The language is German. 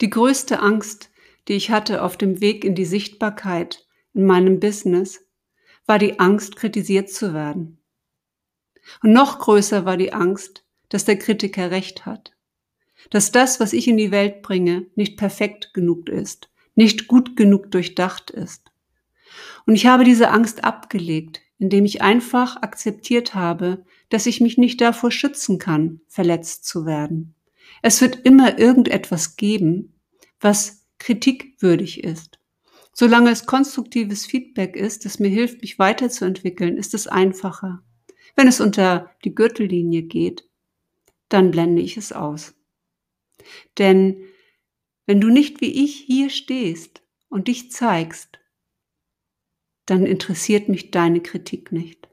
Die größte Angst, die ich hatte auf dem Weg in die Sichtbarkeit in meinem Business, war die Angst, kritisiert zu werden. Und noch größer war die Angst, dass der Kritiker recht hat. Dass das, was ich in die Welt bringe, nicht perfekt genug ist, nicht gut genug durchdacht ist. Und ich habe diese Angst abgelegt, indem ich einfach akzeptiert habe, dass ich mich nicht davor schützen kann, verletzt zu werden. Es wird immer irgendetwas geben, was kritikwürdig ist. Solange es konstruktives Feedback ist, das mir hilft, mich weiterzuentwickeln, ist es einfacher. Wenn es unter die Gürtellinie geht, dann blende ich es aus. Denn wenn du nicht wie ich hier stehst und dich zeigst, dann interessiert mich deine Kritik nicht.